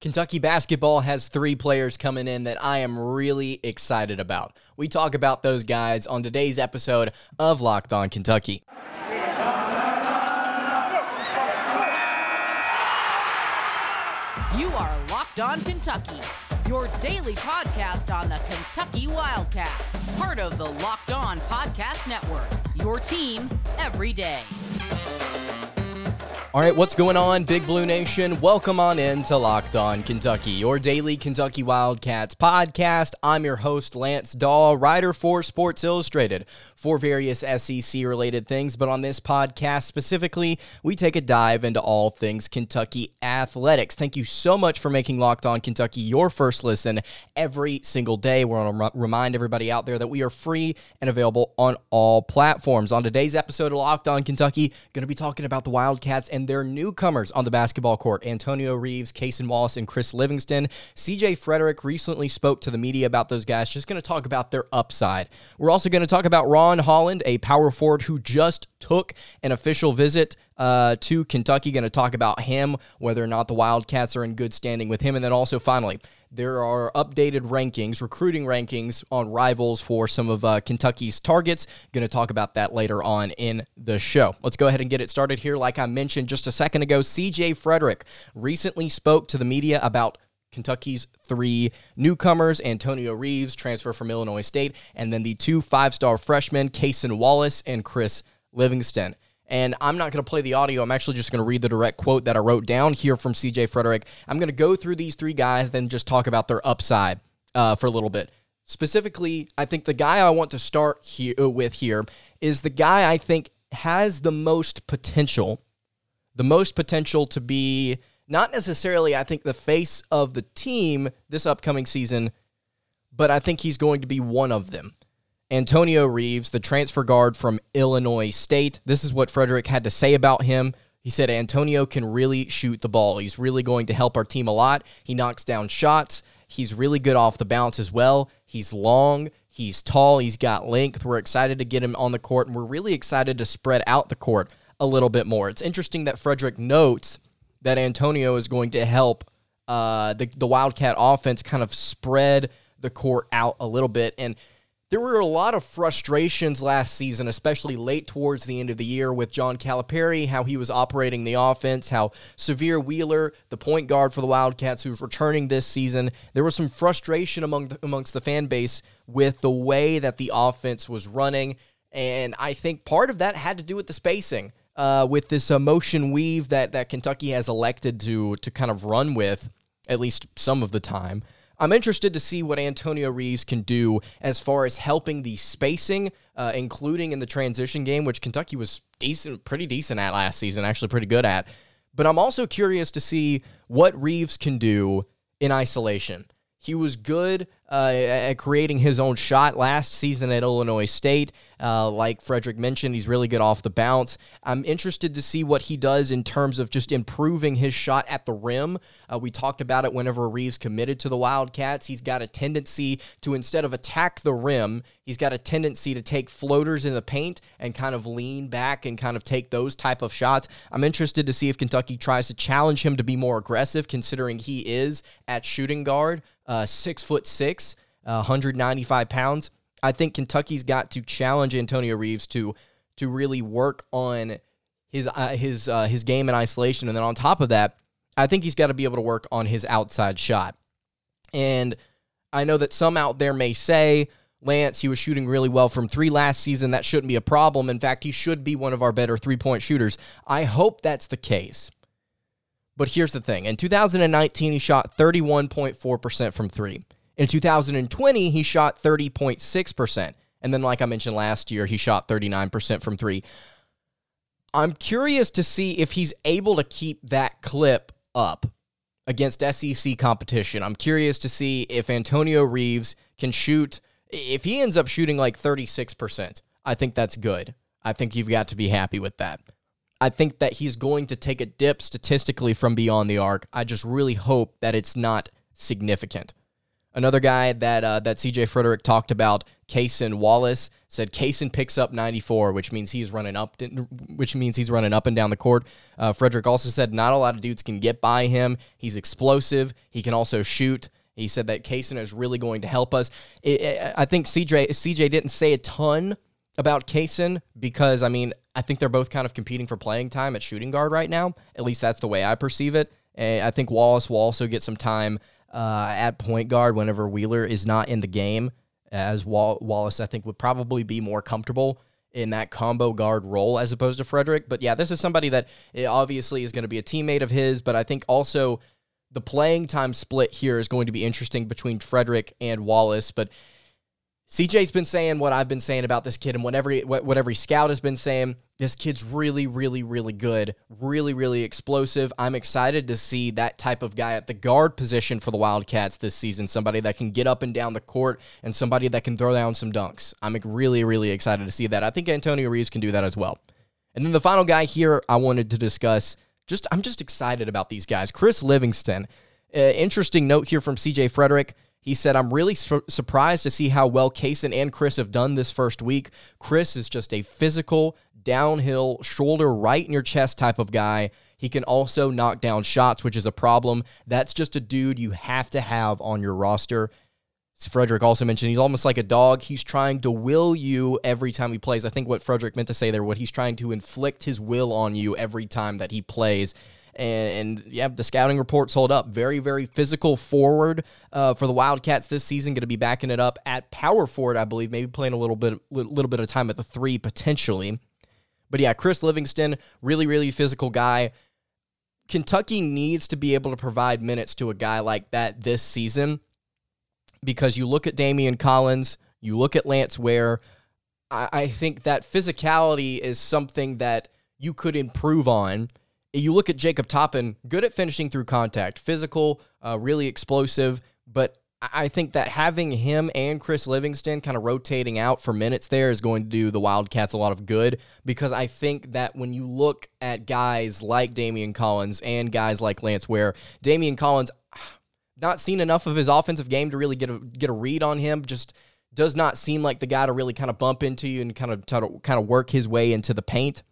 Kentucky basketball has three players coming in that I am really excited about. We talk about those guys on today's episode of Locked On Kentucky. You are Locked On Kentucky, your daily podcast on the Kentucky Wildcats, part of the Locked On Podcast Network, your team every day. All right, what's going on, Big Blue Nation? Welcome on in to Locked On Kentucky, your daily Kentucky Wildcats podcast. I'm your host, Lance Dahl, writer for Sports Illustrated for various SEC related things. But on this podcast specifically, we take a dive into all things Kentucky athletics. Thank you so much for making Locked On Kentucky your first listen every single day. We're going to remind everybody out there that we are free and available on all platforms. On today's episode of Locked On Kentucky, going to be talking about the Wildcats and their newcomers on the basketball court Antonio Reeves, Cason Wallace, and Chris Livingston. CJ Fredrick recently spoke to the media about those guys, just going to talk about their upside. We're also going to talk about Ron Holland, a power forward who just took an official visit uh, to Kentucky. Going to talk about him, whether or not the Wildcats are in good standing with him. And then also, finally, there are updated rankings, recruiting rankings on rivals for some of uh, Kentucky's targets. Going to talk about that later on in the show. Let's go ahead and get it started here. Like I mentioned just a second ago, CJ Fredrick recently spoke to the media about Kentucky's three newcomers Antonio Reeves, transfer from Illinois State, and then the two five star freshmen, Cason Wallace and Chris Livingston. And I'm not going to play the audio. I'm actually just going to read the direct quote that I wrote down here from CJ Fredrick. I'm going to go through these three guys, then just talk about their upside uh, for a little bit. Specifically, I think the guy I want to start here uh, with here is the guy I think has the most potential, the most potential to be not necessarily, I think, the face of the team this upcoming season, but I think he's going to be one of them. Antonio Reeves, the transfer guard from Illinois State. This is what Fredrick had to say about him. He said Antonio can really shoot the ball. He's really going to help our team a lot. He knocks down shots. He's really good off the bounce as well. He's long. He's tall. He's got length. We're excited to get him on the court, and we're really excited to spread out the court a little bit more. It's interesting that Fredrick notes that Antonio is going to help uh, the, the Wildcat offense kind of spread the court out a little bit. And there were a lot of frustrations last season, especially late towards the end of the year with John Calipari, how he was operating the offense, how Sahvir Wheeler, the point guard for the Wildcats, who's returning this season, there was some frustration among the, amongst the fan base with the way that the offense was running. And I think part of that had to do with the spacing, uh, with this motion weave that, that Kentucky has elected to, to kind of run with, at least some of the time. I'm interested to see what Antonio Reeves can do as far as helping the spacing, uh, including in the transition game, which Kentucky was decent, pretty decent at last season, actually pretty good at. But I'm also curious to see what Reeves can do in isolation. He was good uh, at creating his own shot last season at Illinois State. Uh, like Fredrick mentioned, he's really good off the bounce. I'm interested to see what he does in terms of just improving his shot at the rim. Uh, we talked about it whenever Reeves committed to the Wildcats. He's got a tendency to, instead of attack the rim, he's got a tendency to take floaters in the paint and kind of lean back and kind of take those type of shots. I'm interested to see if Kentucky tries to challenge him to be more aggressive, considering he is at shooting guard, uh, six foot six. 195 pounds. I think Kentucky's got to challenge Antonio Reeves to to really work on his uh, his uh, his game in isolation, and then on top of that, I think he's got to be able to work on his outside shot. And I know that some out there may say, Lance, he was shooting really well from three last season. That shouldn't be a problem. In fact, he should be one of our better three point shooters. I hope that's the case. But here's the thing in 2019, he shot 31.4% from three. In 2020, he shot 30.6%. And then, like I mentioned last year, he shot 39% from three. I'm curious to see if he's able to keep that clip up against SEC competition. I'm curious to see if Antonio Reeves can shoot. If he ends up shooting like 36%, I think that's good. I think you've got to be happy with that. I think that he's going to take a dip statistically from beyond the arc. I just really hope that it's not significant. Another guy that uh, that CJ Fredrick talked about, Cason Wallace, said Cason picks up 94, which means he's running up, which means he's running up and down the court. Uh, Fredrick also said not a lot of dudes can get by him. He's explosive. He can also shoot. He said that Cason is really going to help us. It, it, I think CJ CJ didn't say a ton about Cason because I mean I think they're both kind of competing for playing time at shooting guard right now. At least that's the way I perceive it. And I think Wallace will also get some time uh, at point guard whenever Wheeler is not in the game, as Wall- Wallace I think would probably be more comfortable in that combo guard role as opposed to Fredrick. But yeah, this is somebody that eh, obviously is going to be a teammate of his, but I think also the playing time split here is going to be interesting between Fredrick and Wallace. But CJ's been saying what I've been saying about this kid, and what every what every scout has been saying. This kid's really, really, really good, really, really explosive. I'm excited to see that type of guy at the guard position for the Wildcats this season. Somebody that can get up and down the court, and somebody that can throw down some dunks. I'm really, really excited to see that. I think Antonio Reeves can do that as well. And then the final guy here I wanted to discuss. Just I'm just excited about these guys. Chris Livingston. Uh, interesting note here from CJ Fredrick. He said, I'm really su- surprised to see how well Cason and Chris have done this first week. Chris is just a physical, downhill, shoulder right in your chest type of guy. He can also knock down shots, which is a problem. That's just a dude you have to have on your roster. Fredrick also mentioned he's almost like a dog. He's trying to will you every time he plays. I think what Fredrick meant to say there, what he's trying to inflict his will on you every time that he plays. And, and yeah, the scouting reports hold up. Very, very physical forward uh, for the Wildcats this season. Going to be backing it up at power forward, I believe. Maybe playing a little bit, little bit of time at the three potentially. But yeah, Chris Livingston, really, really physical guy. Kentucky needs to be able to provide minutes to a guy like that this season because you look at Daimion Collins, you look at Lance Ware. I, I think that physicality is something that you could improve on you look at Jacob Toppin, good at finishing through contact, physical, uh, really explosive, but I think that having him and Chris Livingston kind of rotating out for minutes there is going to do the Wildcats a lot of good because I think that when you look at guys like Daimion Collins and guys like Lance Ware, Daimion Collins, not seen enough of his offensive game to really get a get a read on him. Just does not seem like the guy to really kind of bump into you and kind of to kind of work his way into the paint.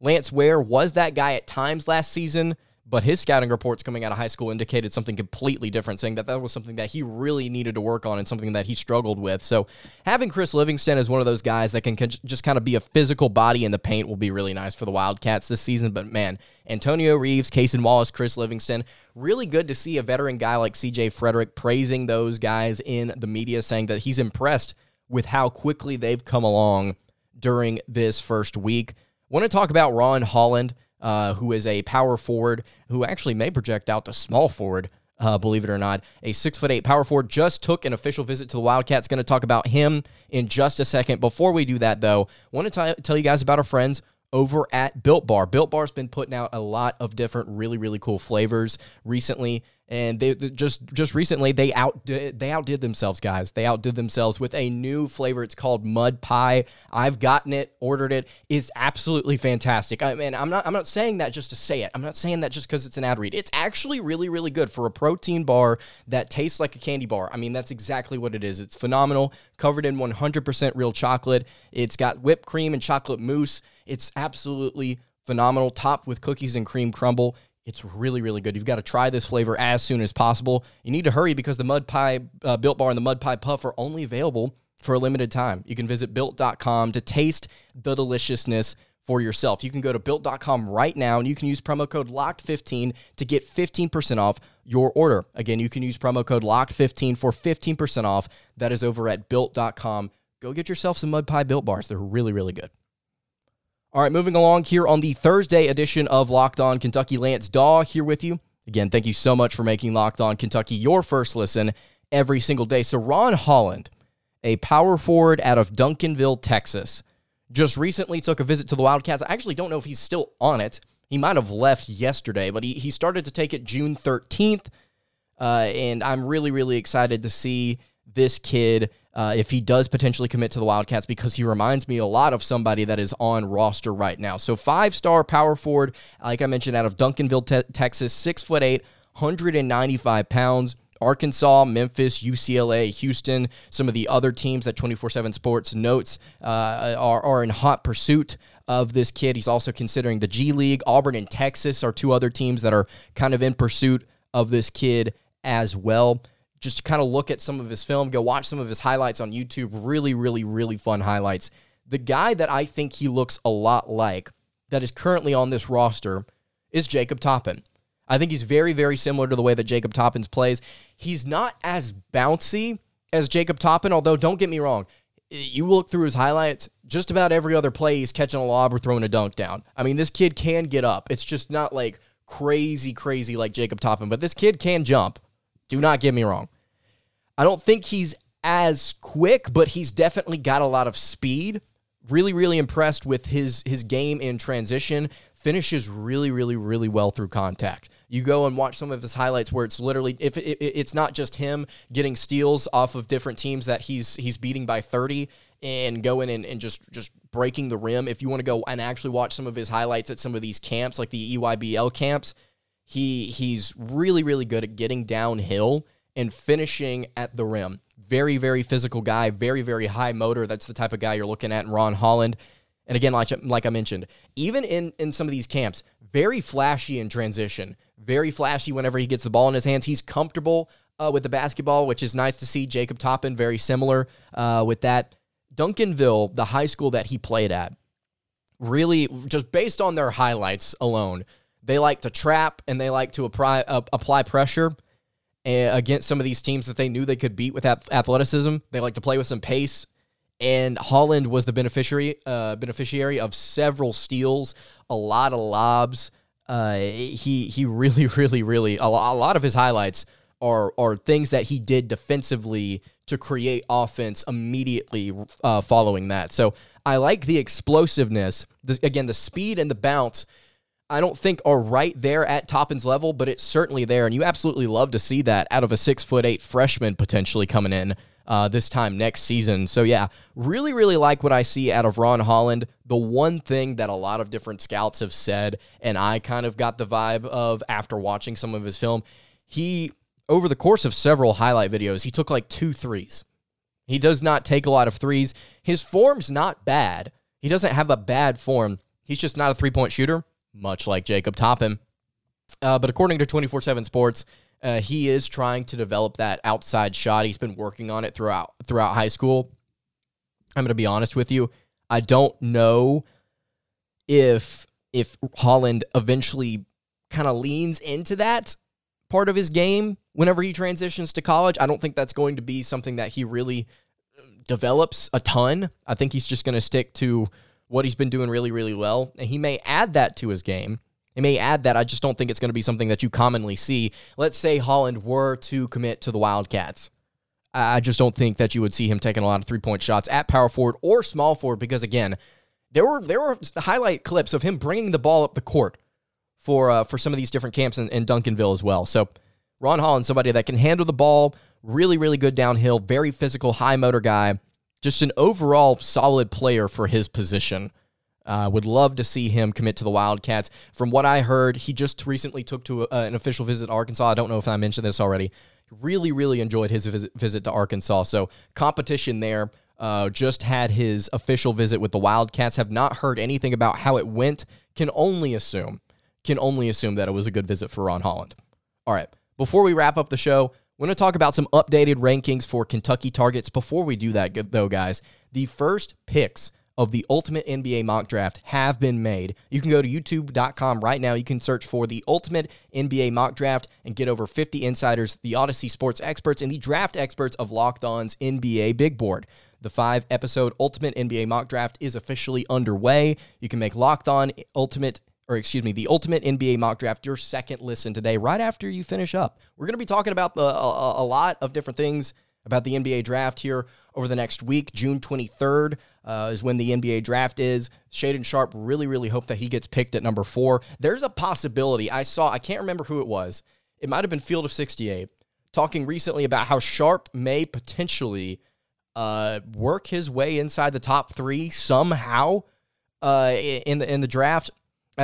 Lance Ware was that guy at times last season, but his scouting reports coming out of high school indicated something completely different, saying that that was something that he really needed to work on and something that he struggled with. So having Chris Livingston as one of those guys that can just kind of be a physical body in the paint will be really nice for the Wildcats this season. But man, Antonio Reeves, Cason Wallace, Chris Livingston, really good to see a veteran guy like CJ Fredrick praising those guys in the media, saying that he's impressed with how quickly they've come along during this first week want to talk about Ron Holland, uh, who is a power forward who actually may project out to small forward. Uh, believe it or not, a six foot eight power forward just took an official visit to the Wildcats. Going to talk about him in just a second. Before we do that, though, want to t- tell you guys about our friends over at Built Bar. Built Bar's been putting out a lot of different, really, really cool flavors recently and they, they, just just recently they out they outdid themselves guys. They outdid themselves with a new flavor. It's called mud pie. I've gotten it ordered it. It's absolutely fantastic. I mean i'm not i'm not saying that just to say it. I'm not saying that just because it's an ad read. It's actually really really good for a protein bar that tastes like a candy bar. I mean that's exactly what it is. It's phenomenal covered in 100% real chocolate. It's got whipped cream and chocolate mousse. It's absolutely phenomenal topped with cookies and cream crumble it's really, really good. You've got to try this flavor as soon as possible. You need to hurry because the Mud Pie uh, Built Bar and the Mud Pie Puff are only available for a limited time. You can visit built.com to taste the deliciousness for yourself. You can go to built.com right now and you can use promo code LOCKED15 to get 15% off your order. Again, you can use promo code LOCKED15 for 15% off. That is over at built.com. Go get yourself some Mud Pie Built Bars. They're really, really good. All right, moving along here on the Thursday edition of Locked On Kentucky. Lance Daw here with you. Again, thank you so much for making Locked On Kentucky your first listen every single day. So, Ron Holland, a power forward out of Duncanville, Texas, just recently took a visit to the Wildcats. I actually don't know if he's still on it. He might have left yesterday, but he, he started to take it June 13th. Uh, and I'm really, really excited to see this kid uh, if he does potentially commit to the Wildcats because he reminds me a lot of somebody that is on roster right now. So five star power forward, like I mentioned, out of Duncanville, te- Texas, six foot eight, 195 pounds. Arkansas, Memphis, UCLA, Houston, some of the other teams that 24 7 Sports notes uh, are, are in hot pursuit of this kid. He's also considering the G League. Auburn and Texas are two other teams that are kind of in pursuit of this kid as well. Just to kind of look at some of his film, go watch some of his highlights on YouTube. Really, really, really fun highlights. The guy that I think he looks a lot like that is currently on this roster is Jacob Toppin. I think he's very, very similar to the way that Jacob Toppin plays. He's not as bouncy as Jacob Toppin, although don't get me wrong. You look through his highlights, just about every other play he's catching a lob or throwing a dunk down. I mean, this kid can get up. It's just not like crazy, crazy like Jacob Toppin, but this kid can jump. Do not get me wrong. I don't think he's as quick, but he's definitely got a lot of speed. Really, really impressed with his his game in transition. Finishes really, really, really well through contact. You go and watch some of his highlights where it's literally if it, it, it's not just him getting steals off of different teams that he's he's beating by 30 and going and, and just just breaking the rim. If you want to go and actually watch some of his highlights at some of these camps, like the EYBL camps, he he's really really good at getting downhill and finishing at the rim. Very very physical guy, very very high motor. That's the type of guy you're looking at in Ron Holland. And again, like, like I mentioned, even in, in some of these camps, very flashy in transition, very flashy whenever he gets the ball in his hands. He's comfortable uh, with the basketball, which is nice to see. Jacob Toppin, very similar uh, with that. Duncanville, the high school that he played at, really just based on their highlights alone, they like to trap and they like to apply, uh, apply pressure eh, against some of these teams that they knew they could beat with athleticism. They like to play with some pace. And Holland was the beneficiary uh, beneficiary of several steals, a lot of lobs. Uh, he he really really really a lot of his highlights are are things that he did defensively to create offense immediately uh, following that. So I like the explosiveness. The, again, the speed and the bounce. I don't think are right there at Toppin's level, but it's certainly there, and you absolutely love to see that out of a six foot eight freshman potentially coming in uh, this time next season. So yeah, really, really like what I see out of Ron Holland. The one thing that a lot of different scouts have said, and I kind of got the vibe of after watching some of his film, he over the course of several highlight videos, he took like two threes. He does not take a lot of threes. His form's not bad. He doesn't have a bad form. He's just not a three point shooter, much like Jacob Toppin. Uh, but according to 24 7 Sports, uh, he is trying to develop that outside shot. He's been working on it throughout throughout high school. I'm going to be honest with you. I don't know if if Holland eventually kind of leans into that part of his game whenever he transitions to college. I don't think that's going to be something that he really develops a ton. I think he's just going to stick to what he's been doing really, really well. And he may add that to his game. He may add that. I just don't think it's going to be something that you commonly see. Let's say Holland were to commit to the Wildcats. I just don't think that you would see him taking a lot of three point shots at power forward or small forward because again, there were there were highlight clips of him bringing the ball up the court for uh, for some of these different camps in, in Duncanville as well. So Ron Holland, somebody that can handle the ball, really really good downhill, very physical, high motor guy, just an overall solid player for his position. Uh, would love to see him commit to the Wildcats. From what I heard, he just recently took to a, uh, an official visit to Arkansas. I don't know if I mentioned this already. Really, really enjoyed his visit, visit to Arkansas. So competition there. Uh, just had his official visit with the Wildcats. Have not heard anything about how it went. Can only assume can only assume that it was a good visit for Ron Holland. All right, before we wrap up the show, we're going to talk about some updated rankings for Kentucky targets. Before we do that, though, guys, the first picks of the Ultimate NBA Mock Draft have been made. You can go to youtube.com right now. You can search for the Ultimate NBA Mock Draft and get over 50 insiders, the Odyssey Sports experts, and the draft experts of Locked On's NBA Big Board. The five episode Ultimate NBA Mock Draft is officially underway. You can make Locked On Ultimate or excuse me, the Ultimate NBA Mock Draft, your second listen today, right after you finish up. We're going to be talking about the, a, a, lot of different things about the NBA draft here over the next week. June 23rd uh, is when the NBA draft is. Shaedon Sharpe really, really hope that he gets picked at number four. There's a possibility. I saw, I can't remember who it was. It might have been Field of 68, talking recently about how Sharpe may potentially uh, work his way inside the top three somehow uh, in the in the draft.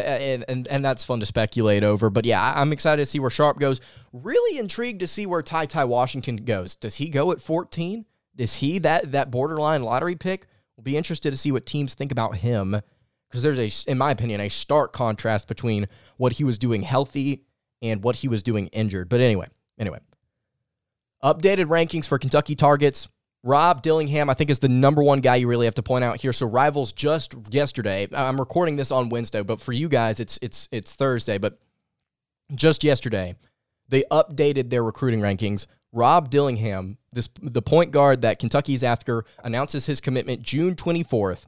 And, and and that's fun to speculate over. But yeah, I'm excited to see where Sharpe goes. Really intrigued to see where Ty Ty Washington goes. Does he go at 14? Is he that that borderline lottery pick? We'll be interested to see what teams think about him because there's a, in my opinion, a stark contrast between what he was doing healthy and what he was doing injured. But anyway, anyway, updated rankings for Kentucky targets. Rob Dillingham, I think, is the number one guy you really have to point out here. So rivals just yesterday. I'm recording this on Wednesday, but for you guys, it's it's it's Thursday. But just yesterday, they updated their recruiting rankings. Rob Dillingham, this the point guard that Kentucky's after, announces his commitment June 24th.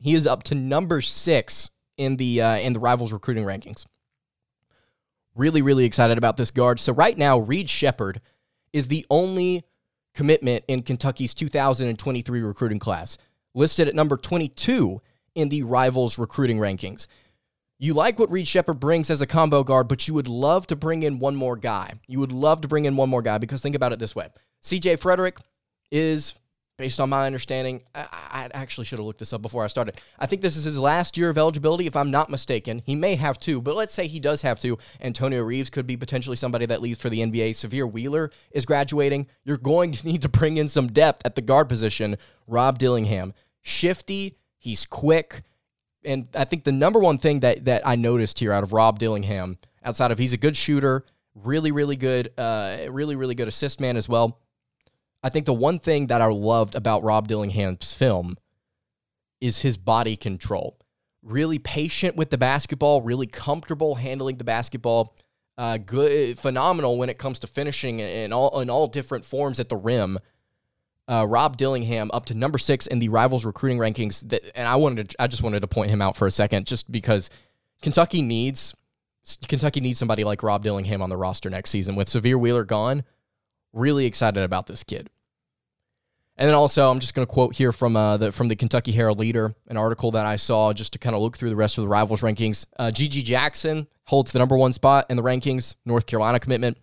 He is up to number six in the uh, in the rivals recruiting rankings. Really, really excited about this guard. So right now, Reed Sheppard is the only commitment in Kentucky's 2023 recruiting class, listed at number 22 in the Rivals recruiting rankings. You like what Reed Sheppard brings as a combo guard, but you would love to bring in one more guy. You would love to bring in one more guy because think about it this way CJ Fredrick is based on my understanding, I, I, actually should have looked this up before I started. I think this is his last year of eligibility, if I'm not mistaken. He may have two, but let's say he does have two. Antonio Reeves could be potentially somebody that leaves for the NBA. Sahvir Wheeler is graduating. You're going to need to bring in some depth at the guard position. Rob Dillingham, shifty, he's quick. And I think the number one thing that, that I noticed here out of Rob Dillingham, outside of he's a good shooter, really, really good, uh, really, really good assist man as well I think the one thing that I loved about Rob Dillingham's film is his body control. Really patient with the basketball, really comfortable handling the basketball. Uh, good, phenomenal when it comes to finishing in all in all different forms at the rim. Uh, Rob Dillingham up to number six in the rivals recruiting rankings. That, and I wanted to, I just wanted to point him out for a second, just because Kentucky needs Kentucky needs somebody like Rob Dillingham on the roster next season. With Sahvir Wheeler gone, really excited about this kid. And then also, I'm just going to quote here from uh, the from the Kentucky Herald Leader, an article that I saw just to kind of look through the rest of the rivals rankings. Uh, GG Jackson holds the number one spot in the rankings. North Carolina commitment.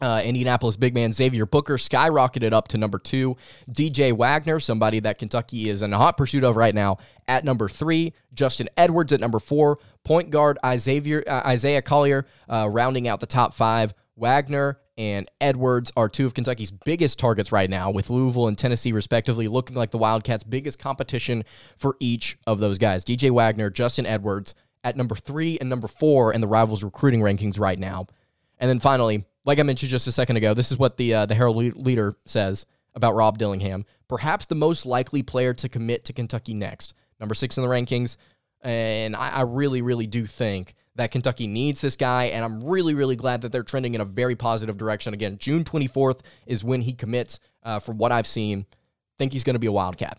Uh, Indianapolis big man Xavier Booker skyrocketed up to number two. DJ Wagner, somebody that Kentucky is in a hot pursuit of right now, at number three. Justin Edwards at number four. Point guard Isaiah, uh, Isaiah Collier uh, rounding out the top five. Wagner and Edwards are two of Kentucky's biggest targets right now, with Louisville and Tennessee, respectively, looking like the Wildcats' biggest competition for each of those guys. DJ Wagner, Justin Edwards at number three and number four in the Rivals recruiting rankings right now. And then finally, like I mentioned just a second ago, this is what the uh, the Herald leader says about Rob Dillingham. Perhaps the most likely player to commit to Kentucky next. Number six in the rankings. And I, I really, really do think that Kentucky needs this guy, and I'm really, really glad that they're trending in a very positive direction. Again, June 24th is when he commits. Uh, from what I've seen, think he's going to be a Wildcat.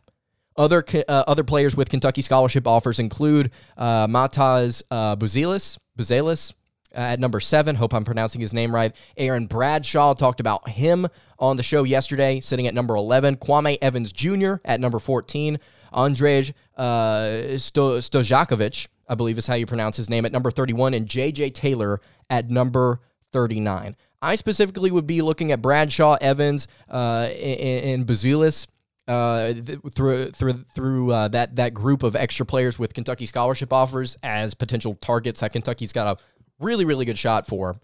Other uh, other players with Kentucky scholarship offers include uh, Matas uh, Buzelis, Buzelis at number seven. Hope I'm pronouncing his name right. Aaron Bradshaw talked about him on the show yesterday, sitting at number 11. Kwame Evans Jr. at number 14. Andrej uh, Stojakovic I believe is how you pronounce his name, at number 31, and JJ Taylor at number 39. I specifically would be looking at Bradshaw, Evans, uh, and, and Bazulis. Uh, through through through uh, that that group of extra players with Kentucky scholarship offers as potential targets that Kentucky's got a really really good shot for.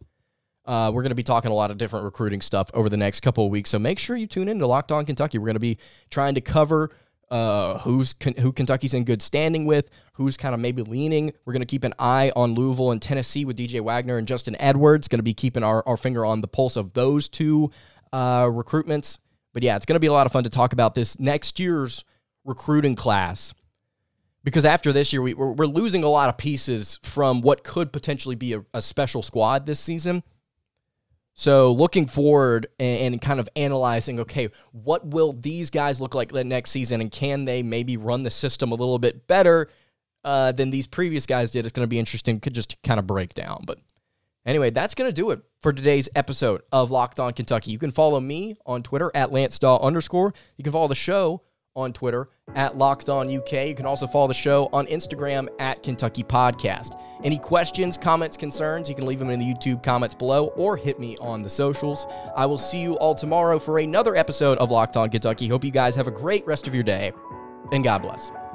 Uh, we're going to be talking a lot of different recruiting stuff over the next couple of weeks, so make sure you tune in to Locked On Kentucky. We're going to be trying to cover uh, who's who Kentucky's in good standing with, who's kind of maybe leaning. We're going to keep an eye on Louisville and Tennessee with DJ Wagner and Justin Edwards. Going to be keeping our, our finger on the pulse of those two uh, recruitments. But yeah, it's going to be a lot of fun to talk about this next year's recruiting class. Because after this year, we, we're, we're losing a lot of pieces from what could potentially be a, a special squad this season. So looking forward and, and, kind of analyzing, okay, what will these guys look like next season, and can they maybe run the system a little bit better uh, than these previous guys did? It's going to be interesting, could just kind of break down. But anyway, that's going to do it for today's episode of Locked On Kentucky. You can follow me on Twitter at Lance Daw underscore. You can follow the show on Twitter at Locked On UK. You can also follow the show on Instagram at Kentucky Podcast. Any questions, comments, concerns, you can leave them in the YouTube comments below or hit me on the socials. I will see you all tomorrow for another episode of Locked On Kentucky. Hope you guys have a great rest of your day, and God bless.